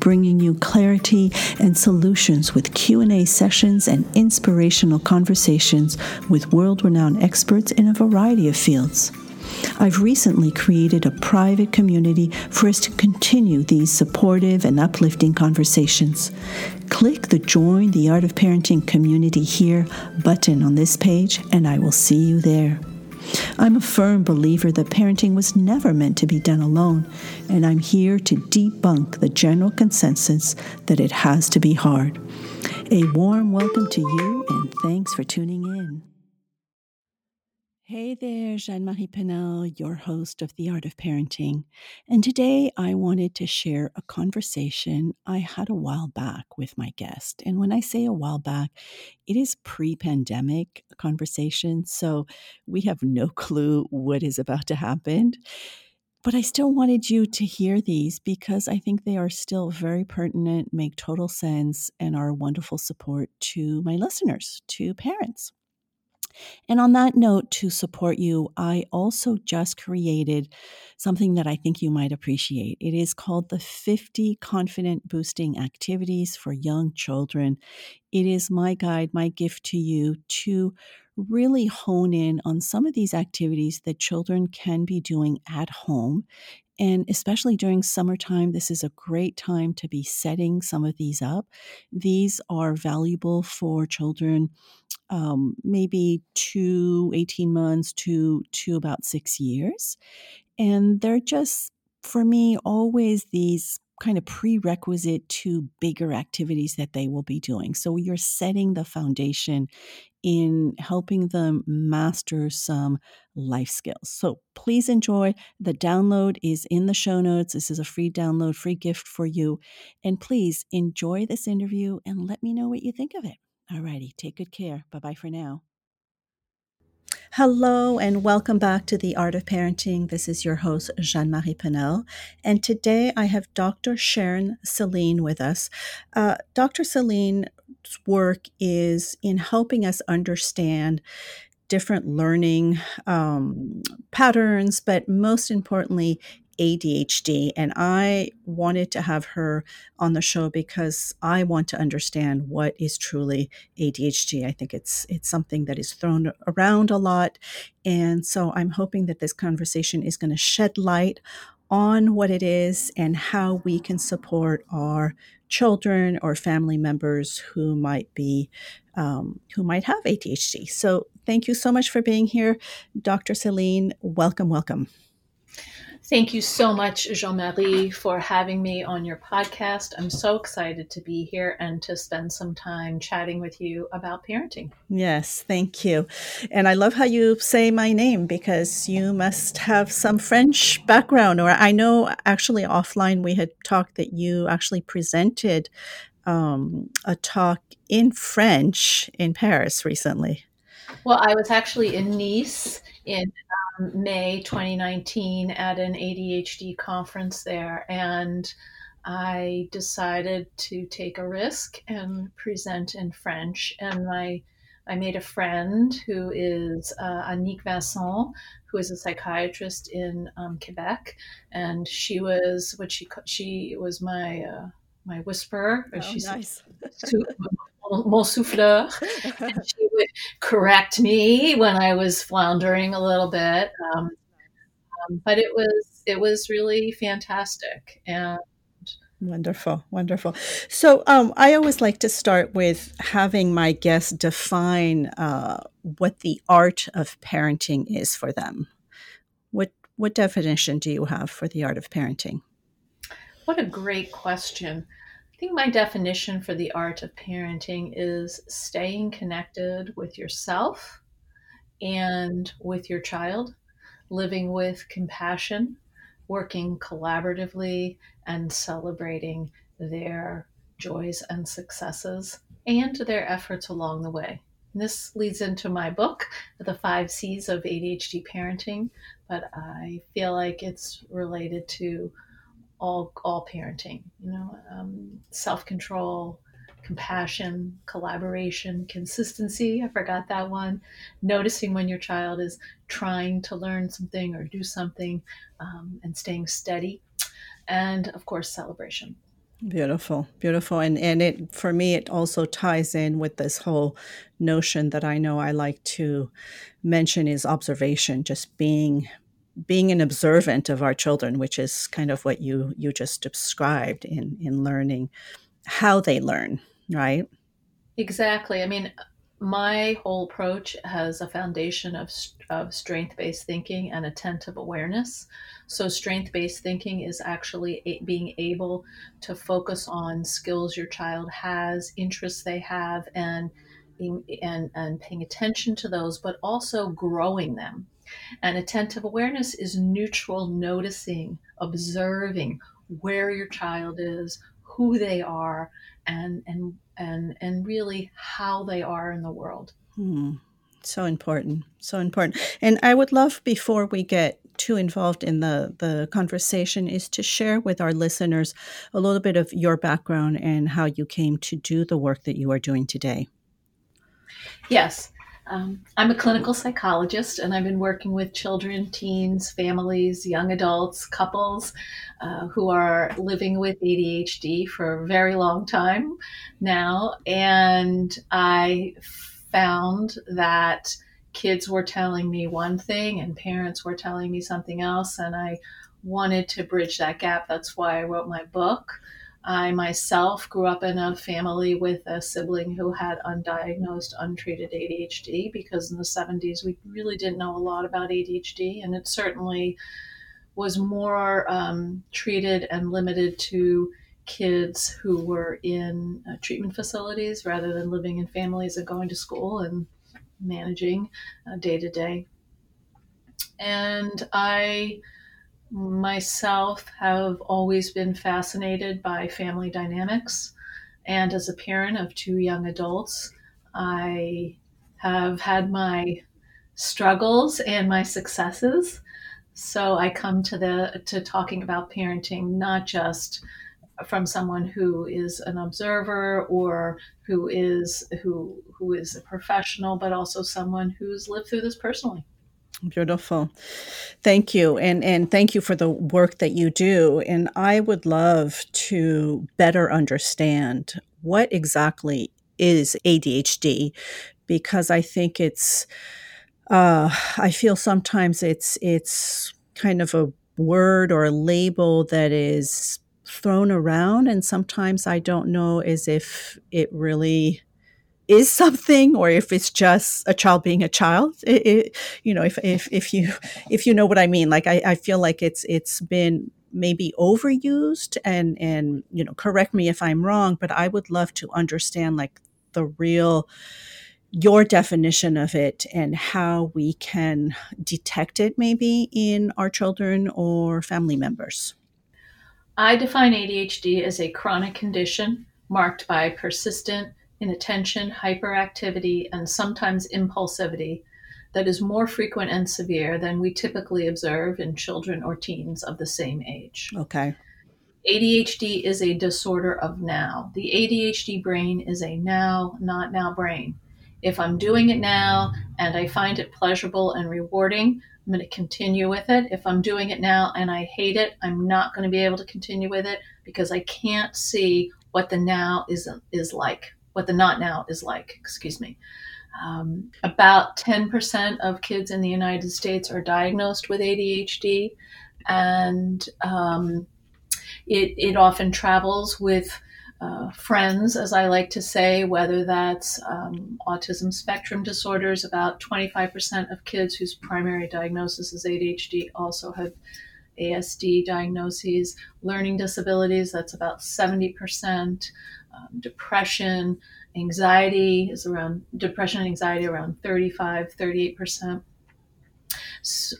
bringing you clarity and solutions with Q&A sessions and inspirational conversations with world-renowned experts in a variety of fields. I've recently created a private community for us to continue these supportive and uplifting conversations. Click the Join the Art of Parenting Community Here button on this page, and I will see you there. I'm a firm believer that parenting was never meant to be done alone, and I'm here to debunk the general consensus that it has to be hard. A warm welcome to you, and thanks for tuning in. Hey there, Jeanne Marie Penel, your host of The Art of Parenting. And today I wanted to share a conversation I had a while back with my guest. And when I say a while back, it is pre pandemic conversation. So we have no clue what is about to happen. But I still wanted you to hear these because I think they are still very pertinent, make total sense, and are a wonderful support to my listeners, to parents. And on that note, to support you, I also just created something that I think you might appreciate. It is called the 50 Confident Boosting Activities for Young Children. It is my guide, my gift to you to really hone in on some of these activities that children can be doing at home and especially during summertime, this is a great time to be setting some of these up. These are valuable for children, um, maybe two, 18 months to, to about six years. And they're just, for me, always these kind of prerequisite to bigger activities that they will be doing. So you're setting the foundation in helping them master some life skills. So please enjoy. The download is in the show notes. This is a free download, free gift for you. And please enjoy this interview and let me know what you think of it. Alrighty, take good care. Bye bye for now. Hello and welcome back to The Art of Parenting. This is your host, Jeanne Marie Penel. And today I have Dr. Sharon Saline with us. Uh, Dr. Saline's work is in helping us understand different learning um, patterns, but most importantly, ADHD. And I wanted to have her on the show because I want to understand what is truly ADHD. I think it's it's something that is thrown around a lot. And so I'm hoping that this conversation is going to shed light on what it is and how we can support our children or family members who might be um, who might have ADHD. So thank you so much for being here, Dr. Saline. Welcome, welcome. Thank you so much, Jeanne Marie, for having me on your podcast. I'm so excited to be here and to spend some time chatting with you about parenting. Yes, thank you. And I love how you say my name because you must have some French background. Or I know actually offline we had talked that you actually presented um, a talk in French in Paris recently. Well, I was actually in Nice in um, May 2019 at an ADHD conference there, and I decided to take a risk and present in French. And I, I made a friend who is uh, Annick Vincent, who is a psychiatrist in um, Quebec, and she was what she she was my uh, my whisperer. Oh, She's nice. mon souffleur. she would correct me when I was floundering a little bit. Um, um, but it was it was really fantastic and Wonderful, wonderful. So, um, I always like to start with having my guests define uh, what the art of parenting is for them. What what definition do you have for the art of parenting? What a great question. I think my definition for the art of parenting is staying connected with yourself and with your child, living with compassion, working collaboratively, and celebrating their joys and successes and their efforts along the way. this leads into my book, The Five C's of ADHD Parenting, but I feel like it's related to all all parenting. You know, um, self control, compassion, collaboration, consistency. I forgot that one. Noticing when your child is trying to learn something or do something, um, and staying steady, and of course, celebration. Beautiful, beautiful. And and it for me it also ties in with this whole notion that I know I like to mention is observation, just being being an observant of our children, which is kind of what you you just described in in learning how they learn, right? Exactly. I mean, my whole approach has a foundation of, of strength based thinking and attentive awareness. So, strength based thinking is actually a, being able to focus on skills your child has, interests they have, and and, and paying attention to those, but also growing them. And attentive awareness is neutral noticing, observing where your child is, who they are, and and and and really how they are in the world. Hmm. So important, so important. And I would love before we get too involved in the the conversation is to share with our listeners a little bit of your background and how you came to do the work that you are doing today. Yes. Um, I'm a clinical psychologist, and I've been working with children, teens, families, young adults, couples uh, who are living with ADHD for a very long time now. And I found that kids were telling me one thing, and parents were telling me something else, and I wanted to bridge that gap. That's why I wrote my book. I myself grew up in a family with a sibling who had undiagnosed, untreated ADHD because in the 70s we really didn't know a lot about ADHD, and it certainly was more um, treated and limited to kids who were in uh, treatment facilities rather than living in families and going to school and managing day to day. And I myself have always been fascinated by family dynamics. And as a parent of two young adults, I have had my struggles and my successes. So I come to the to talking about parenting not just from someone who is an observer or who is who who is a professional, but also someone who's lived through this personally. Beautiful. Thank you. And and thank you for the work that you do. And I would love to better understand what exactly is ADHD because I think it's uh, I feel sometimes it's it's kind of a word or a label that is thrown around and sometimes I don't know as if it really is something or if it's just a child being a child it, it, you know if, if if you if you know what i mean. Like I, I feel like it's it's been maybe overused and and you know correct me if i'm wrong but i would love to understand like the real your definition of it and how we can detect it maybe in our children or family members. I define adhd as a chronic condition marked by persistent inattention, hyperactivity, and sometimes impulsivity that is more frequent and severe than we typically observe in children or teens of the same age. Okay. ADHD is a disorder of now. The ADHD brain is a now, not now brain. If I'm doing it now and I find it pleasurable and rewarding, I'm going to continue with it. If I'm doing it now and I hate it, I'm not going to be able to continue with it because I can't see what the now is is like what the not now is like, excuse me. Um, about 10% of kids in the United States are diagnosed with ADHD, and um, it, it often travels with uh, friends, as I like to say, whether that's um, autism spectrum disorders. About 25% of kids whose primary diagnosis is ADHD also have ASD diagnoses. Learning disabilities, that's about 70% um, depression, anxiety is around depression and anxiety around 35, 38%.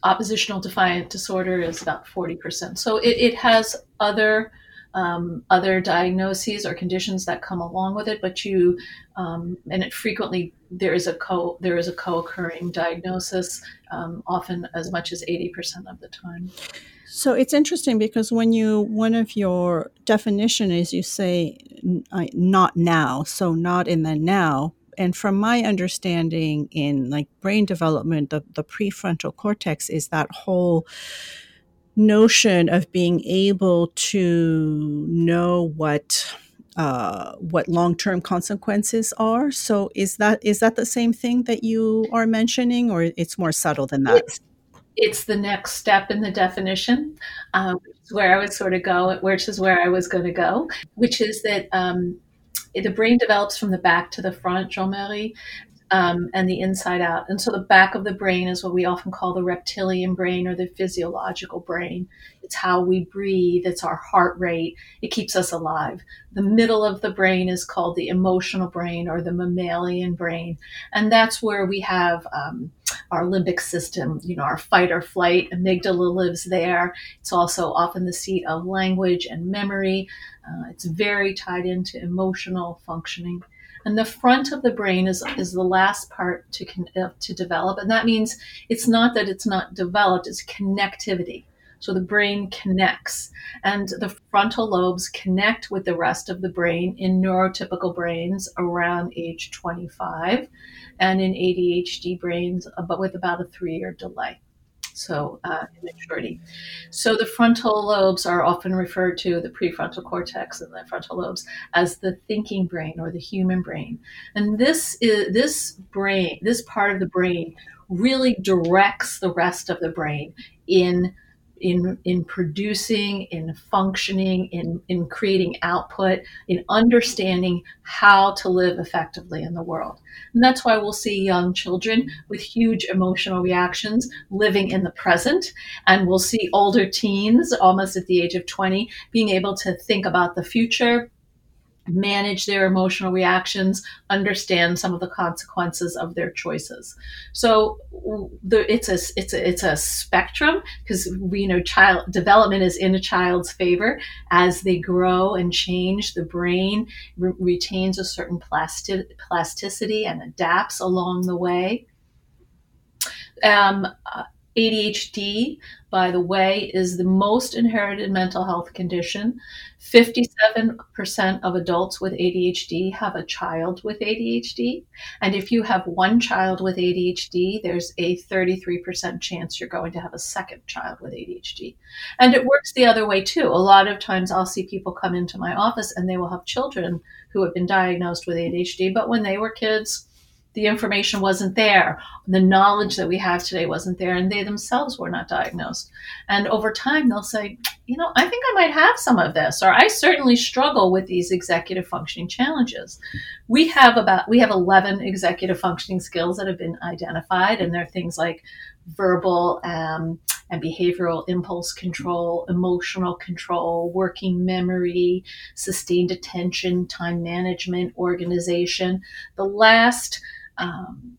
oppositional defiant disorder is about 40%. So it, it has other um, other diagnoses or conditions that come along with it, but you um, and it frequently there is a co there is a co-occurring diagnosis, um, often as much as eighty percent of the time. So it's interesting because when you one of your definition is you say not now, so not in the now. And from my understanding in like brain development, the, the prefrontal cortex is that whole notion of being able to know what uh, what long-term consequences are. So is that is that the same thing that you are mentioning, or it's more subtle than that? It's, it's the next step in the definition, um, where I would sort of go, which is where I was going to go, which is that um, the brain develops from the back to the front, Jeanne Marie, um, and the inside out. And so the back of the brain is what we often call the reptilian brain or the physiological brain. It's how we breathe, it's our heart rate, it keeps us alive. The middle of the brain is called the emotional brain or the mammalian brain. And that's where we have um, our limbic system, you know, our fight or flight, amygdala lives there. It's also often the seat of language and memory. Uh, it's very tied into emotional functioning. And the front of the brain is, is the last part to, uh, to develop. And that means it's not that it's not developed, it's connectivity. So the brain connects, and the frontal lobes connect with the rest of the brain in neurotypical brains around age 25, and in ADHD brains, but with about a three year delay so uh, maturity. So the frontal lobes are often referred to, the prefrontal cortex and the frontal lobes, as the thinking brain or the human brain. And this is this brain, this part of the brain really directs the rest of the brain in in in producing, in functioning, in in creating output, in understanding how to live effectively in the world. And that's why we'll see young children with huge emotional reactions living in the present. And we'll see older teens, almost at the age of 20, being able to think about the future, manage their emotional reactions, understand some of the consequences of their choices. So the, it's a it's a it's a spectrum because we you know child development is in a child's favor as they grow and change. The brain re- retains a certain plasti- plasticity and adapts along the way. Um, uh, ADHD, by the way, is the most inherited mental health condition. 57% of adults with ADHD have a child with ADHD. And if you have one child with ADHD, there's a 33% chance you're going to have a second child with ADHD. And it works the other way too. A lot of times I'll see people come into my office and they will have children who have been diagnosed with ADHD, but when they were kids, the information wasn't there. The knowledge that we have today wasn't there, and they themselves were not diagnosed. And over time, they'll say, you know, I think I might have some of this, or I certainly struggle with these executive functioning challenges. We have about we have 11 executive functioning skills that have been identified, and they're things like verbal um, and behavioral impulse control, emotional control, working memory, sustained attention, time management, organization. The last um,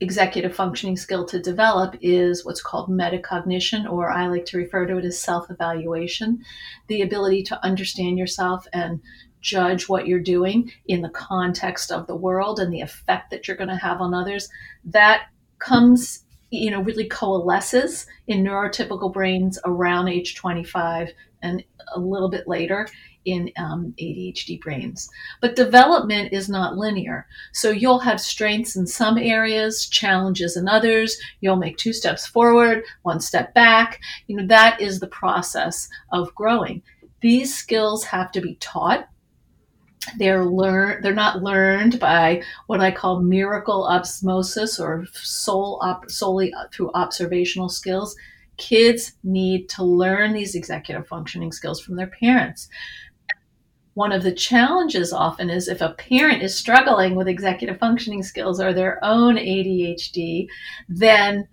executive functioning skill to develop is what's called metacognition, or I like to refer to it as self evaluation the ability to understand yourself and judge what you're doing in the context of the world and the effect that you're going to have on others. That comes, you know, really coalesces in neurotypical brains around age 25 and a little bit later in um, ADHD brains. But development is not linear. So you'll have strengths in some areas, challenges in others. You'll make two steps forward, one step back. You know, that is the process of growing. These skills have to be taught. They're learned. They're not learned by what I call miracle osmosis or soul op- solely through observational skills kids need to learn these executive functioning skills from their parents one of the challenges often is if a parent is struggling with executive functioning skills or their own ADHD, then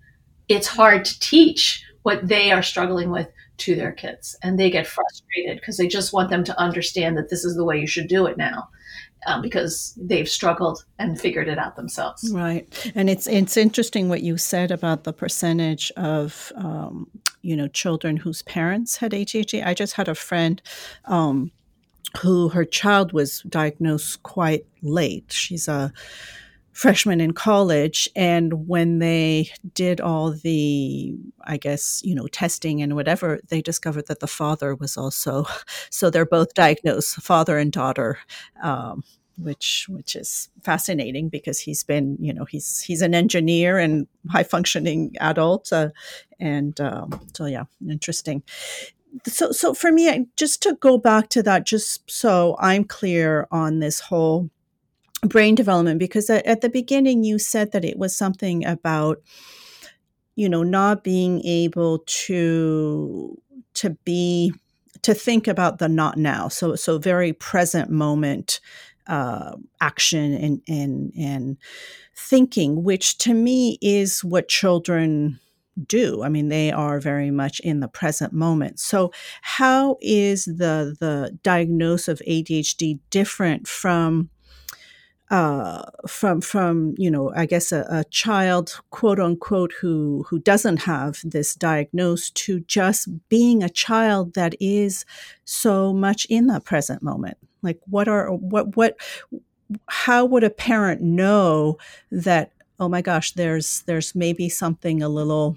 it's hard to teach what they are struggling with to their kids. And they get frustrated because they just want them to understand that this is the way you should do it now. um, because they've struggled and figured it out themselves. Right, and it's it's interesting what you said about the percentage of um, you know children whose parents had ADHD. I just had a friend. Um, who her child was diagnosed quite late. She's a freshman in college and when they did all the i guess you know testing and whatever they discovered that the father was also so they're both diagnosed father and daughter um, which which is fascinating because he's been you know he's he's an engineer and high functioning adult uh, and um, so yeah interesting so so for me just to go back to that just so i'm clear on this whole brain development because at, the beginning you said that it was something about you know not being able to to be to think about the not now. So so very present moment uh, action and and and thinking which to me is what children do i mean they are very much in the present moment so how is the the diagnosis of adhd different from uh, from from you know I guess a, a, child quote unquote who who doesn't have this diagnosis to just being a child that is so much in the present moment. Like what are what what how would a parent know that oh my gosh there's there's maybe something a little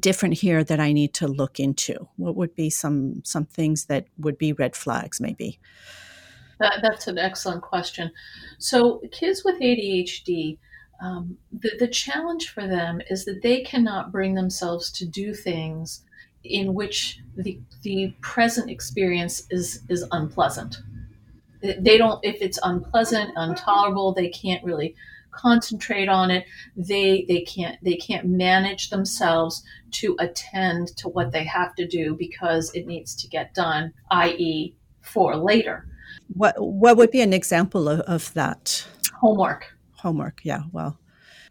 different here that I need to look into? What would be some some things that would be red flags maybe? That, that's an excellent question. So, kids with ADHD, um, the, the challenge for them is that they cannot bring themselves to do things in which the, the present experience is, is unpleasant. They don't, if it's unpleasant, intolerable, they can't really concentrate on it. They, they can't, they can't manage themselves to attend to what they have to do because it needs to get done, i.e., for later. What what would be an example of, of that? Homework. Homework, yeah. Well.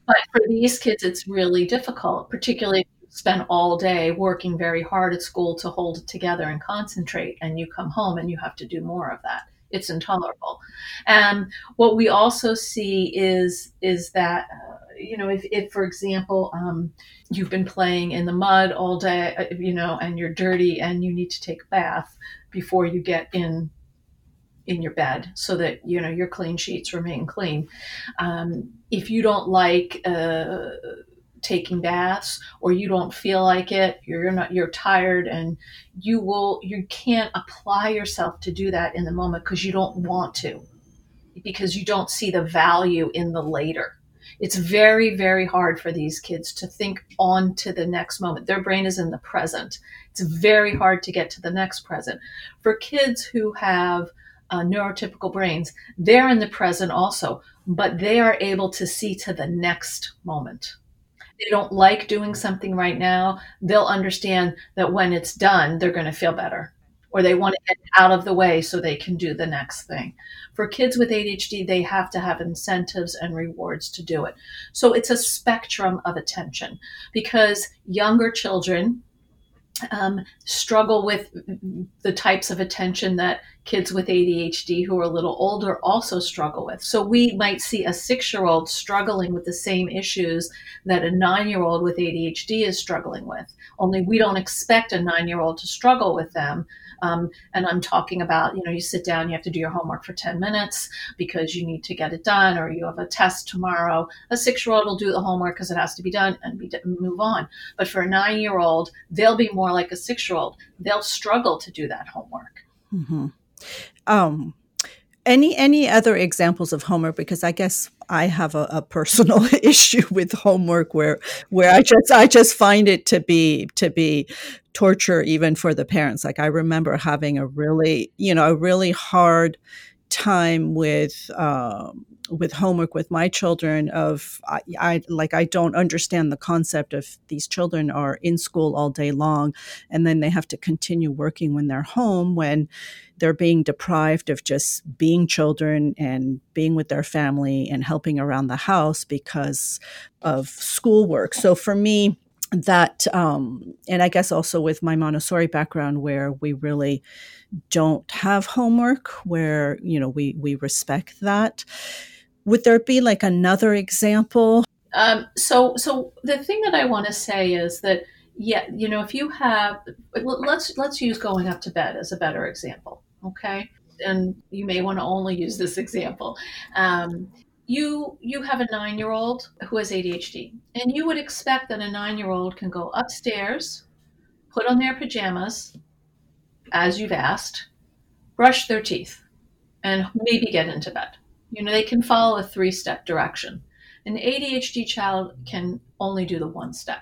But for these kids it's really difficult, particularly if you spend all day working very hard at school to hold it together and concentrate and you come home and you have to do more of that. It's intolerable. And what we also see is is that uh, you know, if, if for example, um, you've been playing in the mud all day, uh, you know, and you're dirty and you need to take a bath before you get in in your bed so that you know your clean sheets remain clean. Um, if you don't like uh, taking baths or you don't feel like it, you're not you're tired and you will you can't apply yourself to do that in the moment because you don't want to because you don't see the value in the later. It's very, very hard for these kids to think on to the next moment. Their brain is in the present. It's very hard to get to the next present. For kids who have uh, neurotypical brains, they're in the present also, but they are able to see to the next moment. They don't like doing something right now. They'll understand that when it's done, they're going to feel better or they want to get out of the way so they can do the next thing. For kids with ADHD, they have to have incentives and rewards to do it. So it's a spectrum of attention because younger children um, struggle with the types of attention that kids with ADHD who are a little older also struggle with. So we might see a six year old struggling with the same issues that a nine year old with ADHD is struggling with, only we don't expect a nine year old to struggle with them um, and I'm talking about, you know, you sit down, you have to do your homework for 10 minutes because you need to get it done, or you have a test tomorrow. A six year old will do the homework because it has to be done and be, move on. But for a nine year old, they'll be more like a six year old. They'll struggle to do that homework. Mm-hmm. Um, any any other examples of homework? Because i guess i have a, a, personal issue with homework where where i just i just find it to be to be torture even for the parents. Like i remember having a really you know a really hard time with um, with homework with my children of I, I, like i don't understand the concept of these children are in school all day long and then they have to continue working when they're home when they're being deprived of just being children and being with their family and helping around the house because of schoolwork. So for me that um, and i guess also with my montessori background where we really don't have homework where you know we we respect that would there be like another example? Um, so so the thing that i want to say is that yeah you know if you have let's let's use going up to bed as a better example okay? And you may want to only use this example. Um, you you have a nine year old who has ADHD, and you would expect that a nine year old can go upstairs, put on their pajamas, as you've asked, brush their teeth, and maybe get into bed. You know, they can follow a three step direction. An ADHD child can only do the one step.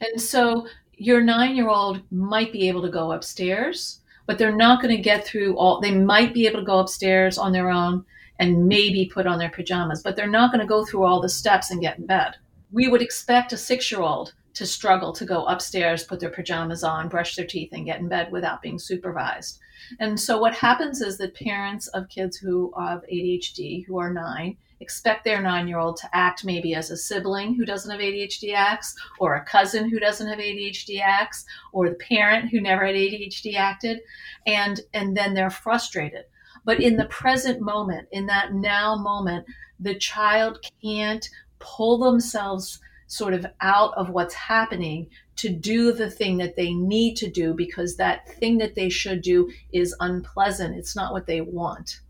And so your nine year old might be able to go upstairs, but they're not going to get through all, they might be able to go upstairs on their own and maybe put on their pajamas, but they're not going to go through all the steps and get in bed. We would expect a six year old to struggle to go upstairs, put their pajamas on, brush their teeth, and get in bed without being supervised. And so, what happens is that parents of kids who have ADHD, who are nine, expect their nine year old to act maybe as a sibling who doesn't have ADHD acts, or a cousin who doesn't have ADHD acts, or the parent who never had ADHD acted, and, and then they're frustrated. But in the present moment, in that now moment, the child can't pull themselves sort of out of what's happening to do the thing that they need to do because that thing that they should do is unpleasant. It's not what they want.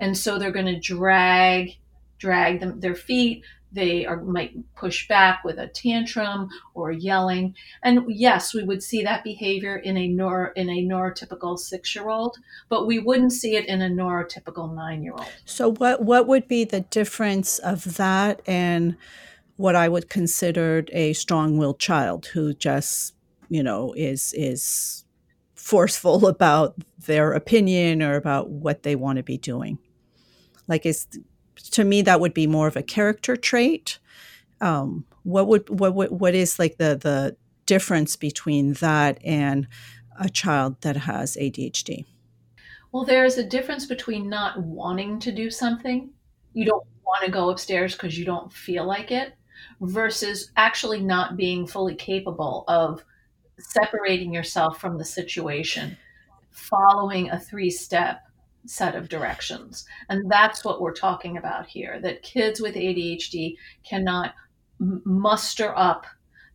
And so they're going to drag drag them their feet they are might push back with a tantrum or yelling and yes we would see that behavior in a nor in a neurotypical six year old but we wouldn't see it in a neurotypical nine year old so what what would be the difference of that and what i would consider a strong-willed child who just you know is is forceful about their opinion or about what they want to be doing. Like is to me that would be more of a character trait. Um, what would what, what what is like the the difference between that and a child that has ADHD well there's a difference between not wanting to do something. You don't want to go upstairs because you don't feel like it versus actually not being fully capable of separating yourself from the situation following a three step set of directions. And that's what we're talking about here that kids with ADHD cannot muster up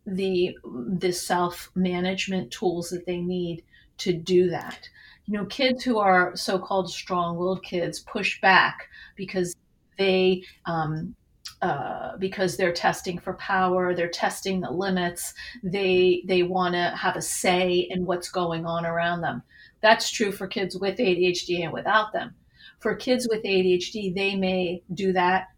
the the self-management tools that they need to do that. You know, kids who are so-called strong-willed kids push back because they um, uh, because they're testing for power, they're testing the limits, they they want to have a say in what's going on around them. That's true for kids with ADHD and without them. For kids with ADHD, they may do that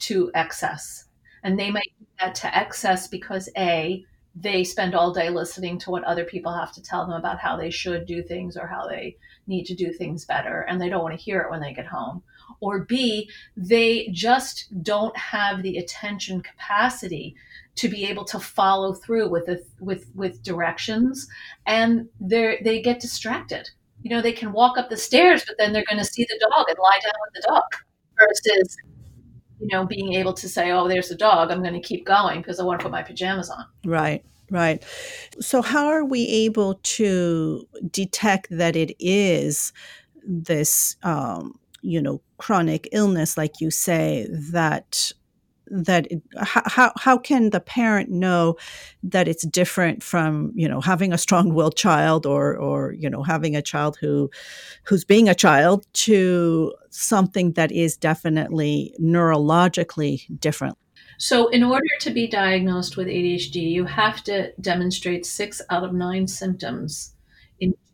to excess. And they might do that to excess because A, they spend all day listening to what other people have to tell them about how they should do things or how they need to do things better, and they don't want to hear it when they get home. Or B, they just don't have the attention capacity to be able to follow through with with with directions and they they get distracted. You know they can walk up the stairs but then they're going to see the dog and lie down with the dog versus you know being able to say oh there's a dog. I'm going to keep going because i want to put my pajamas on. Right right. So how are we able to detect that it is this um, you know chronic illness like you say that that how how can the parent know that it's different from you know having a strong-willed child or or you know having a child who who's being a child to something that is definitely neurologically different? So in order to be diagnosed with ADHD you have to demonstrate 6 out of 9 symptoms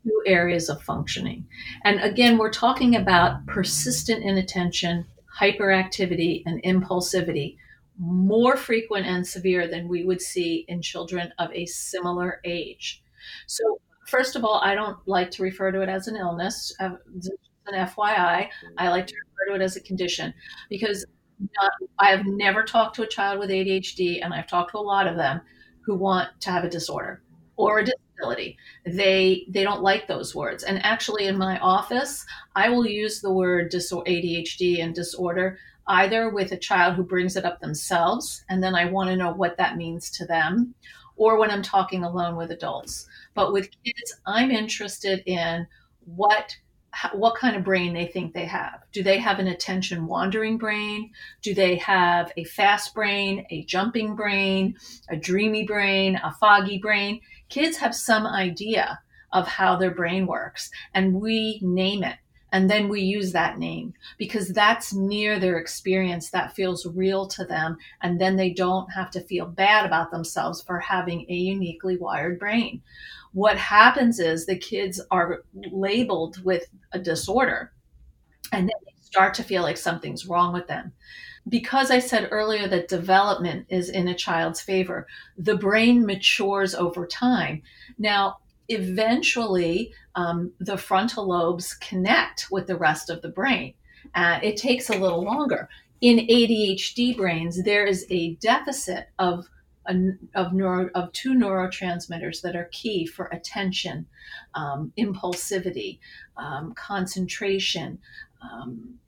two areas of functioning and again we're talking about persistent inattention hyperactivity and impulsivity more frequent and severe than we would see in children of a similar age. So, first of all, I don't like to refer to it as an illness, an FYI. I like to refer to it as a condition because not, I have never talked to a child with ADHD, and I've talked to a lot of them who want to have a disorder or a disability. They they don't like those words. And actually, in my office, I will use the word ADHD and disorder either with a child who brings it up themselves, and then I want to know what that means to them, or when I'm talking alone with adults. But with kids, I'm interested in what what kind of brain they think they have. Do they have an attention wandering brain? Do they have a fast brain, a jumping brain, a dreamy brain, a foggy brain? Kids have some idea of how their brain works, and we name it. And then we use that name because that's near their experience that feels real to them. And then they don't have to feel bad about themselves for having a uniquely wired brain what happens is the kids are labeled with a disorder and then they start to feel like something's wrong with them. Because I said earlier that development is in a child's favor, the brain matures over time. Now, eventually, um, the frontal lobes connect with the rest of the brain. Uh, it takes a little longer. In ADHD brains, there is a deficit of of neuro of two neurotransmitters that are key for attention, um, impulsivity, um, concentration. Um,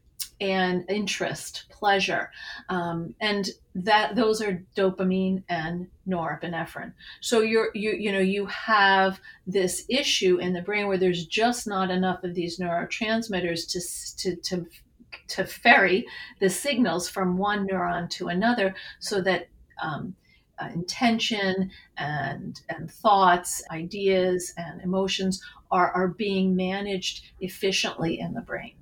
and interest, pleasure, um, and that those are dopamine and norepinephrine. So you're you you know you have this issue in the brain where there's just not enough of these neurotransmitters to to to to ferry the signals from one neuron to another, so that um, uh, intention and and thoughts, ideas, and emotions are are being managed efficiently in the brain.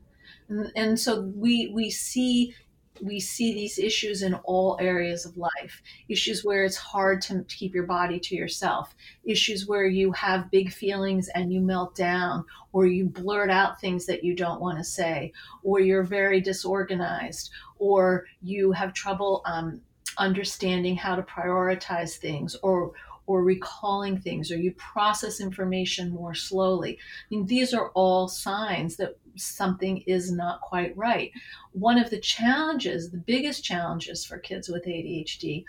And, so we we see we see these issues in all areas of life issues where it's hard to keep your body to yourself issues where you have big feelings and you melt down or you blurt out things that you don't want to say or you're very disorganized or you have trouble um, understanding how to prioritize things or or recalling things or you process information more slowly. I mean, these are all signs that something is not quite right. One of the challenges, the biggest challenges for kids with ADHD,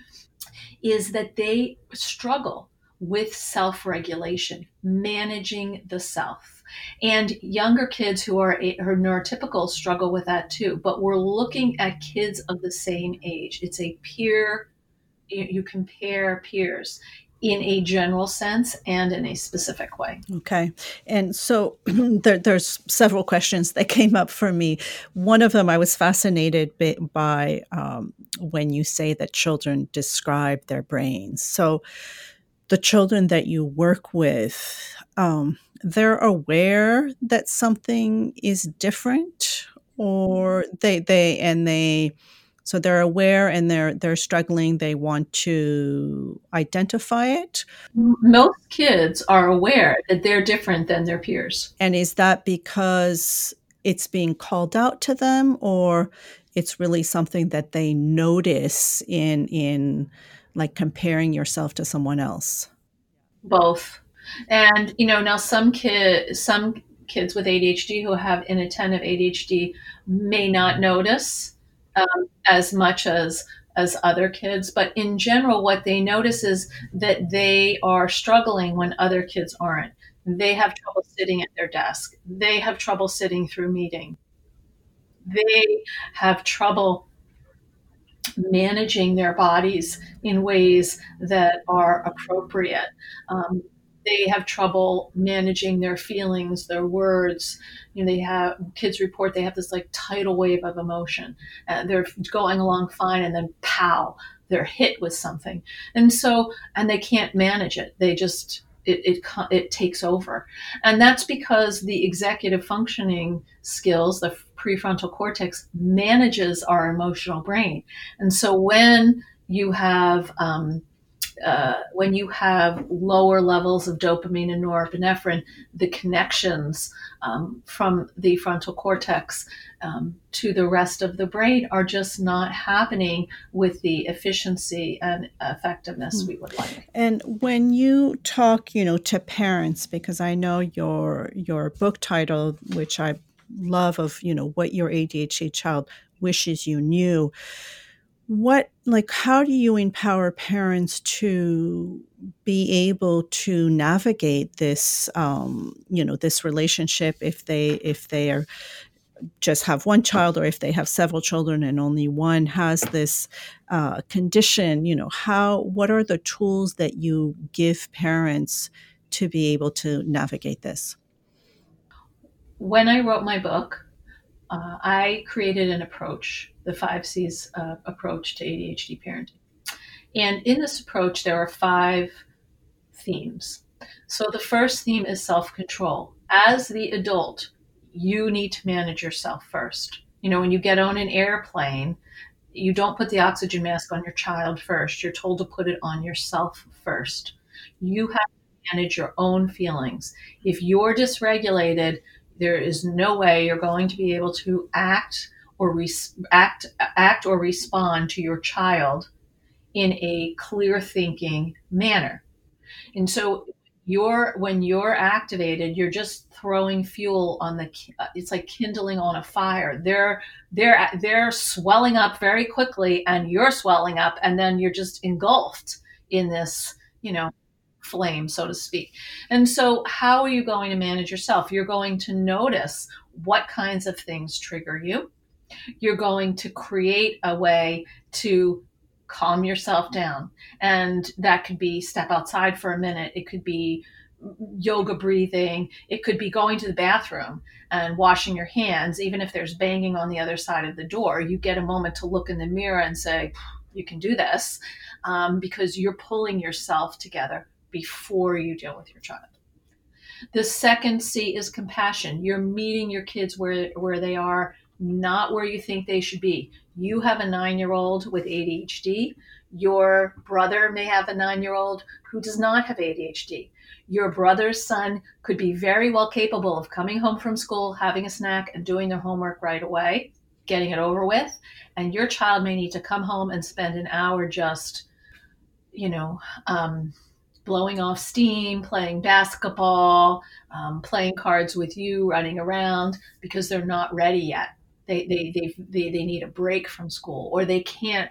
is that they struggle with self regulation, managing the self. And younger kids who are, are neurotypical struggle with that too. But we're looking at kids of the same age. It's a peer, you compare peers in a general sense and in a specific way. Okay. And so there, there's several questions that came up for me. One of them I was fascinated by, um, when you say that children describe their brains. So the children that you work with, um, they're aware that something is different or they they and they so they're aware and they're they're struggling. They want to identify it. Most kids are aware that they're different than their peers. And is that because it's being called out to them or it's really something that they notice in in like comparing yourself to someone else? Both. And you know, now some kid, some kids with ADHD who have inattentive ADHD may not notice um, as much as as other kids, but in general, what they notice is that they are struggling when other kids aren't. They have trouble sitting at their desk. They have trouble sitting through meeting. They have trouble managing their bodies in ways that are appropriate. Um, they have trouble managing their feelings, their words. You know, they have kids report they have this like tidal wave of emotion. Uh, they're going along fine, and then pow, they're hit with something, and so and they can't manage it. They just it, it, it takes over. And that's because the executive functioning skills, the prefrontal cortex, manages our emotional brain. And so when you have um, uh, when you have lower levels of dopamine and norepinephrine, the connections um, from the frontal cortex um, to the rest of the brain are just not happening with the efficiency and effectiveness mm. we would like. And when you talk, you know, to parents, because I know your your book title, which I love, of you know what your ADHD child wishes you knew what like how do you empower parents to be able to navigate this um, you know this relationship if they if they are just have one child or if they have several children and only one has this uh, condition? You know how what are the tools that you give parents to be able to navigate this? When i wrote my book uh, i created an approach the five c's uh, approach to adhd parenting and in this approach there are five themes so the first theme is self-control as the adult you need to manage yourself first. You know, when you get on an airplane, you don't put the oxygen mask on your child first. You're told to put it on yourself first. You have to manage your own feelings. If you're dysregulated, there is no way you're going to be able to act or act act or respond to your child in a clear thinking manner. And so you're when you're activated you're just throwing fuel on the it's like kindling on a fire they're they're they're swelling up very quickly and you're swelling up and then you're just engulfed in this you know flame so to speak and so how are you going to manage yourself you're going to notice what kinds of things trigger you you're going to create a way to calm yourself down. And that could be step outside for a minute. It could be yoga breathing. It could be going to the bathroom and washing your hands. Even if there's banging on the other side of the door, you get a moment to look in the mirror and say, you can do this um, because you're pulling yourself together before you deal with your child. The second C is compassion. You're meeting your kids where, where they are, not where you think they should be you have a nine year old with ADHD. Your brother may have a nine year old who does not have ADHD. Your brother's son could be very well capable of coming home from school, having a snack, and doing their homework right away, getting it over with. And your child may need to come home and spend an hour just, you know, um, blowing off steam, playing basketball, um, playing cards with you, running around because they're not ready yet they, they, they, they, they need a break from school or they can't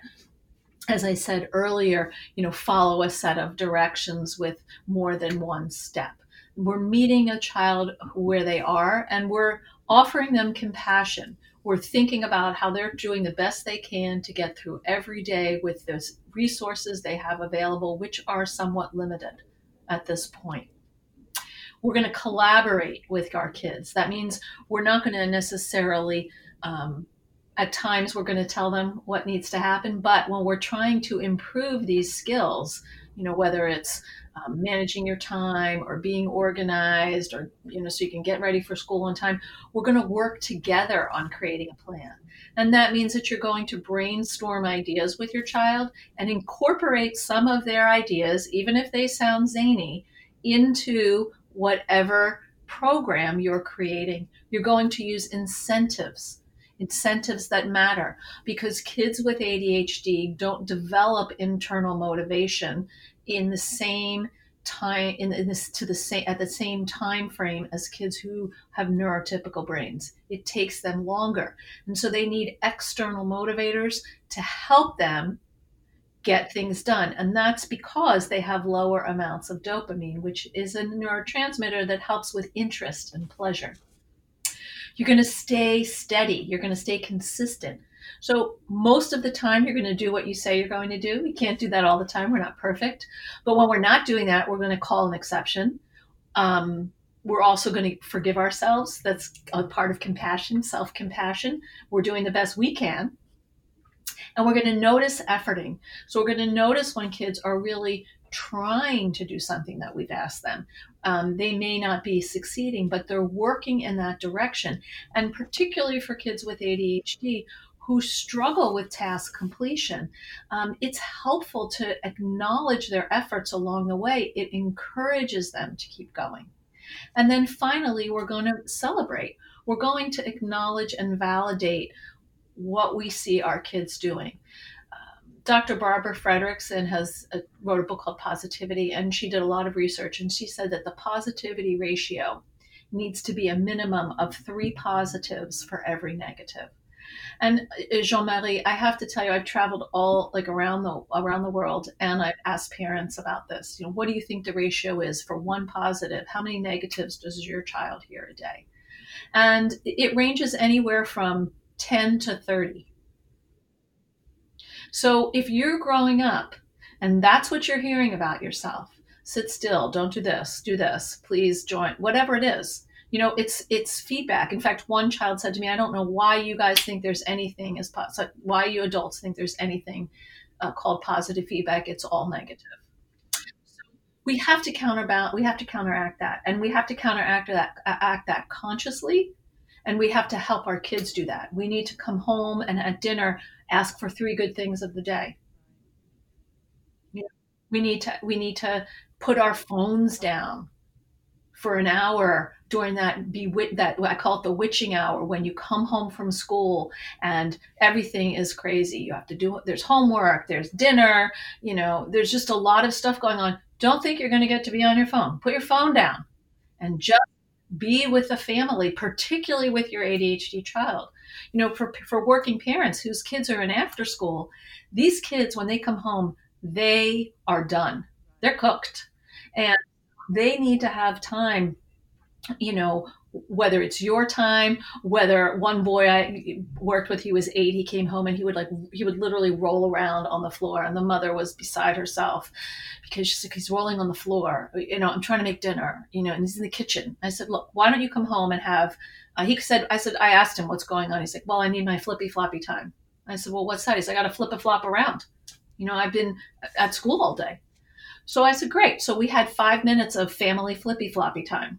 as I said earlier, you know, follow a set of directions with more than one step. We're meeting a child where they are and we're offering them compassion. We're thinking about how they're doing the best they can to get through every day with the resources they have available, which are somewhat limited at this point. We're going to collaborate with our kids. That means we're not going to necessarily um, at times we're going to tell them what needs to happen but when we're trying to improve these skills you know whether it's um, managing your time or being organized or you know so you can get ready for school on time we're going to work together on creating a plan. And that means that you're going to brainstorm ideas with your child and incorporate some of their ideas even if they sound zany into whatever program you're creating. You're going to use incentives incentives that matter because kids with ADHD don't develop internal motivation in the same time in, in, this to the same at the same time frame as kids who have neurotypical brains it takes them longer and so they need external motivators to help them get things done and that's because they have lower amounts of dopamine which is a neurotransmitter that helps with interest and pleasure you're going to stay steady. You're going to stay consistent. So, most of the time, you're going to do what you say you're going to do. We can't do that all the time. We're not perfect. But when we're not doing that, we're going to call an exception. Um, we're also going to forgive ourselves. That's a part of compassion, self compassion. We're doing the best we can. And we're going to notice efforting. So, we're going to notice when kids are really trying to do something that we've asked them. Um, they may not be succeeding, but they're working in that direction. And particularly for kids with ADHD who struggle with task completion, um, it's helpful to acknowledge their efforts along the way. It encourages them to keep going. And then finally, we're going to celebrate. We're going to acknowledge and validate what we see our kids doing. Dr. Barbara Fredrickson has a, wrote a book called Positivity, and she did a lot of research, and she said that the positivity ratio needs to be a minimum of three positives for every negative. And uh, Jeanne-Marie, I have to tell you, I've traveled all like around the around the world, and I've asked parents about this. You know, what do you think the ratio is for one positive? How many negatives does your child hear a day? And it ranges anywhere from 10 to 30. So if you're growing up and that's what you're hearing about yourself, sit still, don't do this, do this, please join, whatever it is. You know, it's it's feedback. In fact, one child said to me, "I don't know why you guys think there's anything as why you adults think there's anything uh, called positive feedback. It's all negative." so we have to counterbalance we have to counteract that and we have to counteract that act that consciously and we have to help our kids do that we need to come home and at dinner ask for three good things of the day we need to we need to put our phones down for an hour during that be that I call it the witching hour when you come home from school and everything is crazy. You have to do there's homework, there's dinner, you know, there's just a lot of stuff going on. Don't think you're going to get to be on your phone. Put your phone down and just be with the family, particularly with your ADHD child. You know, for, for working parents whose kids are in after school, these kids, when they come home, they are done. They're cooked. And they need to have time, you know, whether it's your time, whether one boy I worked with, he was eight, he came home and he would like, he would literally roll around on the floor and the mother was beside herself because she's like, he's rolling on the floor. You know, I'm trying to make dinner, you know, and he's in the kitchen. I said, look, why don't you come home and have, uh, he said, I said, I asked him what's going on. He's like, well, I need my flippy floppy time. I said, well, what's that? He's like, I got to flip a flop around. You know, I've been at school all day. So I said, great. So we had five minutes of family flippy floppy time.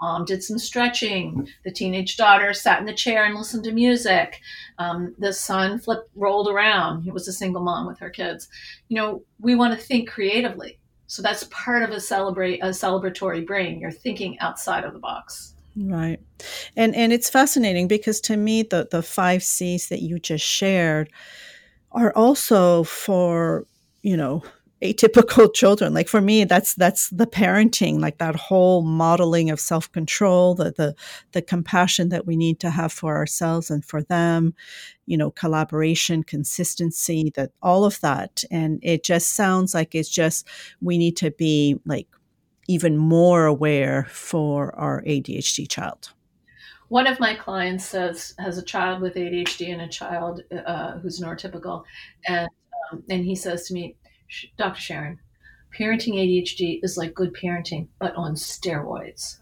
Mom did some stretching. The teenage daughter sat in the chair and listened to music. Um, the son flipped, rolled around. He was a single mom with her kids. You know, we want to think creatively. So that's part of a celebrate a celebratory brain. You're thinking outside of the box. Right. And and it's fascinating because to me the the 5 Cs that you just shared are also for, you know, atypical children. Like for me that's that's the parenting like that whole modeling of self-control the the the compassion that we need to have for ourselves and for them you know collaboration consistency that all of that. And it just sounds like it's just we need to be like even more aware for our ADHD child. One of my clients says has a child with ADHD and a child uh, who's neurotypical. And um, and he says to me Dr. Sharon, parenting ADHD is like good parenting, but on steroids.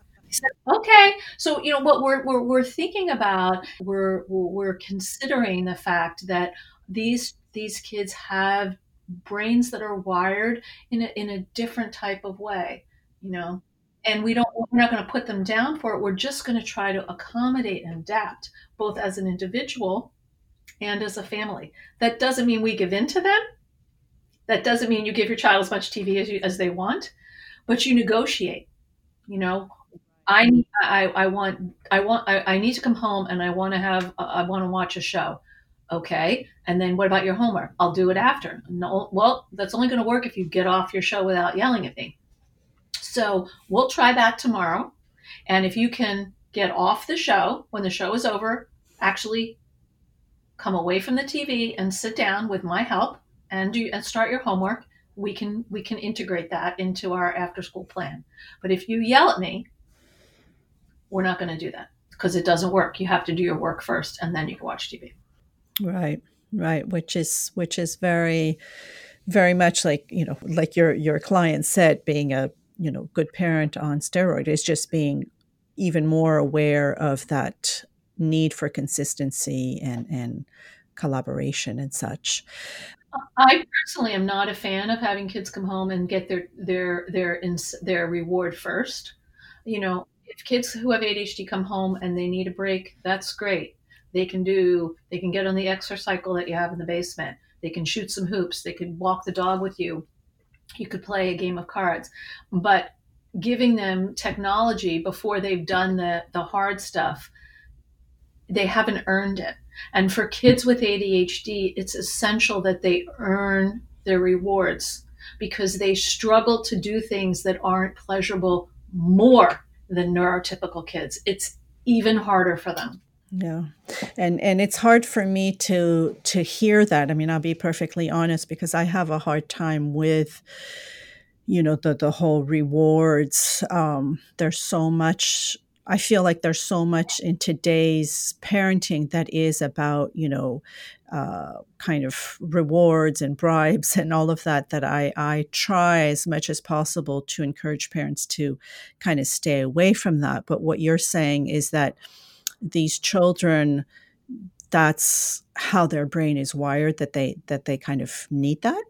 Okay, so you know what we're, we're, we're thinking about, we're, we're considering the fact that these these kids have brains that are wired in a, in a different type of way, you know, and we don't we're not going to put them down for it. We're just going to try to accommodate and adapt both as an individual and as a family. That doesn't mean we give in to them that doesn't mean you give your child as much TV as, you, as they want, but you negotiate. You know, I I, I want I want I, I need to come home and I want to have I want to watch a show. Okay, and then what about your homework? I'll do it after. No, well, that's only going to work if you get off your show without yelling at me. So we'll try that tomorrow, and if you can get off the show when the show is over, actually come away from the TV and sit down with my help and do and start your homework we can we can integrate that into our after school plan. But if you yell at me we're not going to do that because it doesn't work. You have to do your work first and then you can watch tv right right which is which is very very much like you know like your your client said being a you know good parent on steroid is just being even more aware of that need for consistency and and collaboration and such I personally am not a fan of having kids come home and get their their their their reward first. You know, if kids who have ADHD come home and they need a break, that's great. They can do they can get on the exercise exercycle that you have in the basement. They can shoot some hoops. They could walk the dog with you. You could play a game of cards. But giving them technology before they've done the the hard stuff, they haven't earned it and for kids with ADHD, it's essential that they earn their rewards because they struggle to do things that aren't pleasurable more than neurotypical kids. It's even harder for them. Yeah. And and it's hard for me to to hear that. I mean, I'll be perfectly honest because I have a hard time with you know the the whole rewards um there's so much I feel like there's so much in today's parenting that is about, you know, uh, kind of rewards and bribes and all of that, that I, I try as much as possible to encourage parents to kind of stay away from that. But what you're saying is that these children, that's how their brain is wired, that they, that they kind of need that.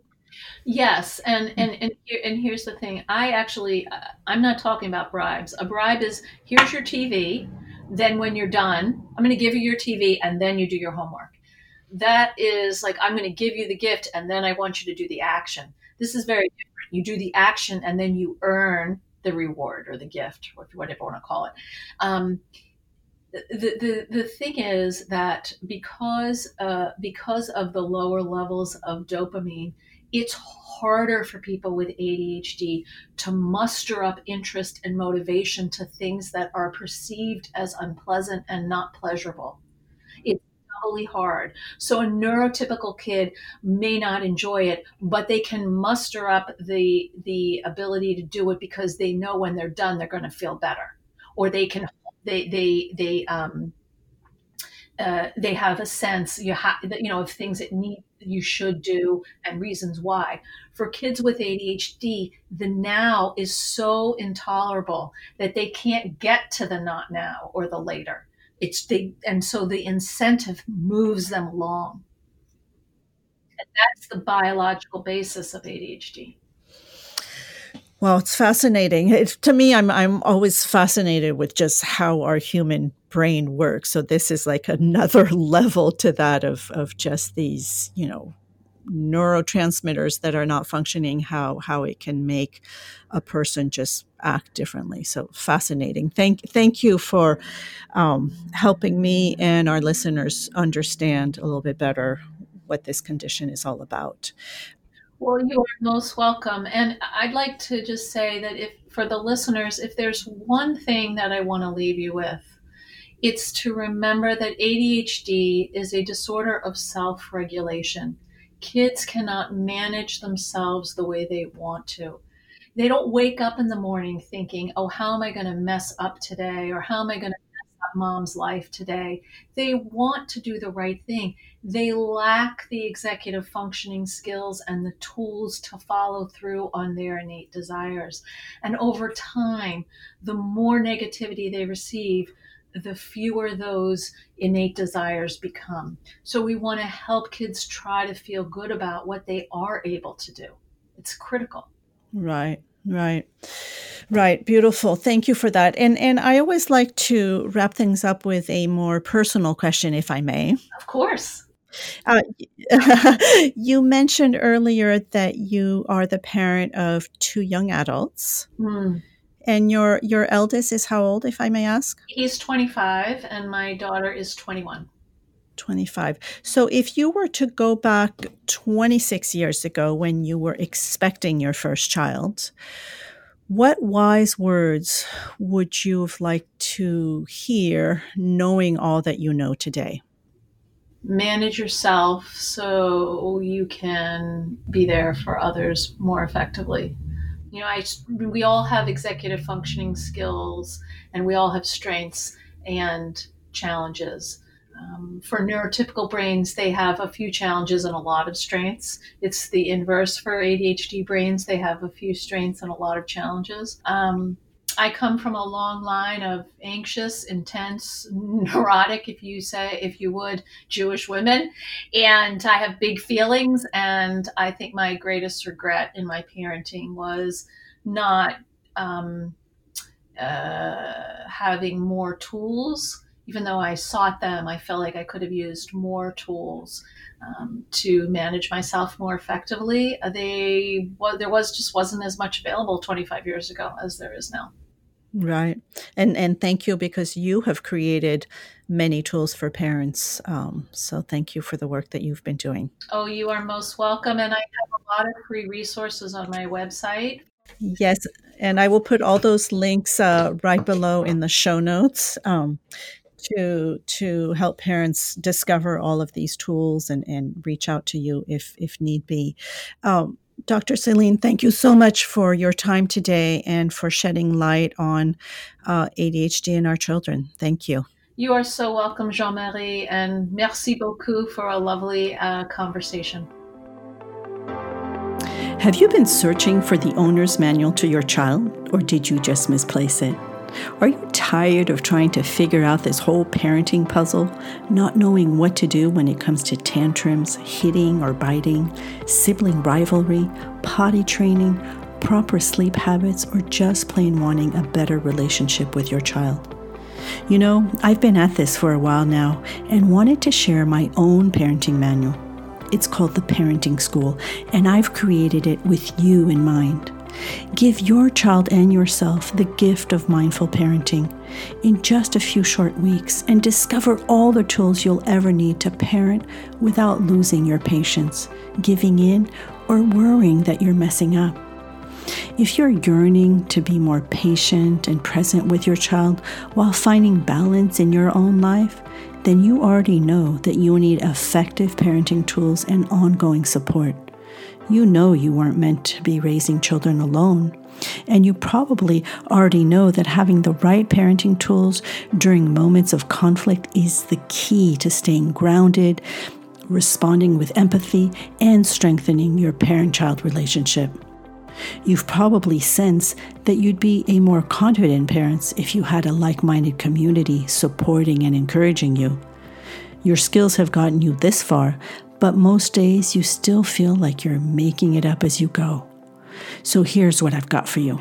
Yes, and and and, here, and here's the thing. I actually, uh, I'm not talking about bribes. A bribe is here's your TV. Then when you're done, I'm going to give you your TV, and then you do your homework. That is like I'm going to give you the gift, and then I want you to do the action. This is very different. You do the action, and then you earn the reward or the gift, or whatever you want to call it. Um, the, the, the thing is that because uh, because of the lower levels of dopamine it's harder for people with ADHD to muster up interest and motivation to things that are perceived as unpleasant and not pleasurable. It's doubly hard. So a neurotypical kid may not enjoy it, but they can muster up the the ability to do it because they know when they're done they're going to feel better, or they can they they they um, uh, they have a sense you have you know of things that need you should do and reasons why. For kids with adhd the now is so intolerable that they can't get to the not now or the later. It's they and so the incentive moves them along. And that's the biological basis of adhd well, it's fascinating. It, to me, I'm I'm always fascinated with just how our human brain works. So this is like another level to that of of just these, you know, neurotransmitters that are not functioning, how how it can make a person just act differently. So fascinating. Thank thank you for um, helping me and our listeners understand a little bit better what this condition is all about. Well, you are most welcome. And I'd like to just say that if for the listeners, if there's one thing that I want to leave you with, it's to remember that ADHD is a disorder of self regulation. Kids cannot manage themselves the way they want to. They don't wake up in the morning thinking, oh, how am I going to mess up today? Or how am I going to mess up mom's life today? They want to do the right thing. They lack the executive functioning skills and the tools to follow through on their innate desires. And over time, the more negativity they receive, the fewer those innate desires become. So we want to help kids try to feel good about what they are able to do. It's critical. Right. Right. Right. Beautiful. Thank you for that. And and I always like to wrap things up with a more personal question if I may. Of course. Uh, you mentioned earlier that you are the parent of two young adults. Mm. And your your eldest is how old, if I may ask? He's 25 and my daughter is 21. 25. So if you were to go back 26 years ago when you were expecting your first child, what wise words would you have liked to hear knowing all that you know today? Manage yourself so you can be there for others more effectively you know, I we all have executive functioning skills, and we all have strengths and challenges. Um, for neurotypical brains, they have a few challenges and a lot of strengths. It's the inverse for ADHD brains; they have a few strengths and a lot of challenges. Um, I come from a long line of anxious, intense, neurotic, if you say, if you would, Jewish women. And I have big feelings. And I think my greatest regret in my parenting was not um, uh, having more tools. Even though I sought them, I felt like I could have used more tools um, to manage myself more effectively. They well, there was just wasn't as much available 25 years ago as there is now. Right. And and thank you because you have created many tools for parents. Um, so thank you for the work that you've been doing. Oh, you are most welcome. And I have a lot of free resources on my website. Yes. And I will put all those links uh, right below in the show notes. Um, to to help parents discover all of these tools and, and reach out to you if if need be. Um, Dr. Saline, thank you so much for your time today and for shedding light on uh, ADHD in our children. Thank you. You are so welcome, Jeanne Marie, and merci beaucoup for a lovely uh, conversation. Have you been searching for the owner's manual to your child, or did you just misplace it? Are you tired of trying to figure out this whole parenting puzzle, not knowing what to do when it comes to tantrums, hitting or biting, sibling rivalry, potty training, proper sleep habits, or just plain wanting a better relationship with your child? You know, I've been at this for a while now and wanted to share my own parenting manual. It's called The Parenting School, and I've created it with you in mind. Give your child and yourself the gift of mindful parenting in just a few short weeks and discover all the tools you'll ever need to parent without losing your patience, giving in, or worrying that you're messing up. If you're yearning to be more patient and present with your child while finding balance in your own life, then you already know that you need effective parenting tools and ongoing support. You know you weren't meant to be raising children alone. And you probably already know that having the right parenting tools during moments of conflict is the key to staying grounded, responding with empathy, and strengthening your parent child relationship. You've probably sensed that you'd be a more confident parent if you had a like minded community supporting and encouraging you. Your skills have gotten you this far, but most days you still feel like you're making it up as you go. So here's what I've got for you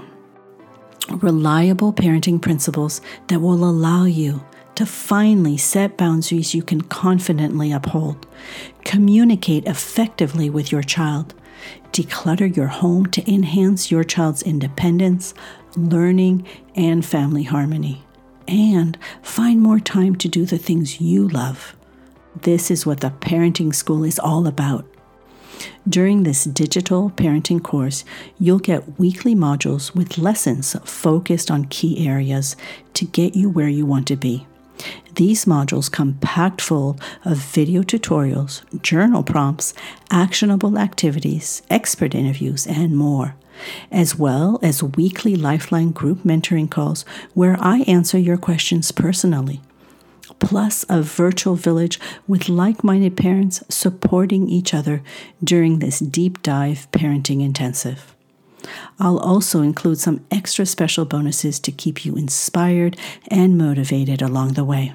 reliable parenting principles that will allow you to finally set boundaries you can confidently uphold, communicate effectively with your child, declutter your home to enhance your child's independence, learning, and family harmony, and find more time to do the things you love. This is what the parenting school is all about. During this digital parenting course, you'll get weekly modules with lessons focused on key areas to get you where you want to be. These modules come packed full of video tutorials, journal prompts, actionable activities, expert interviews, and more, as well as weekly Lifeline group mentoring calls where I answer your questions personally plus a virtual village with like minded parents supporting each other during this deep dive parenting intensive. I'll also include some extra special bonuses to keep you inspired and motivated along the way.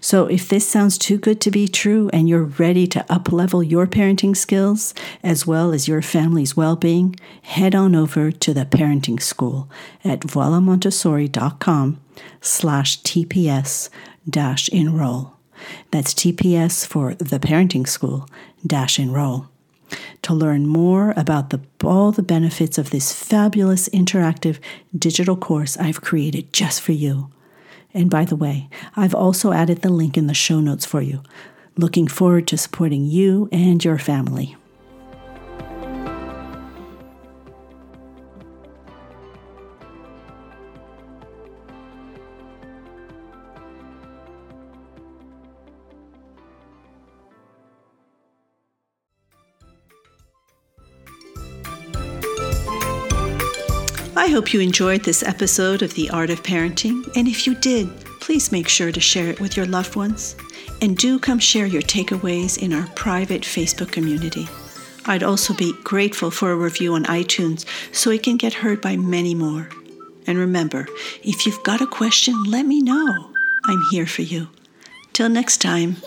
So, if this sounds too good to be true and you're ready to uplevel your parenting skills as well as your family's well being, head on over to the parenting school at voilamontessori.com slash TPS dash enroll. That's TPS for the parenting school dash enroll. To learn more about the, all the benefits of this fabulous interactive digital course I've created just for you. And by the way, I've also added the link in the show notes for you. Looking forward to supporting you and your family. I hope you enjoyed this episode of The Art of Parenting, and if you did, please make sure to share it with your loved ones. And do come share your takeaways in our private Facebook community. I'd also be grateful for a review on iTunes so it can get heard by many more. And remember, if you've got a question, let me know. I'm here for you. Till next time.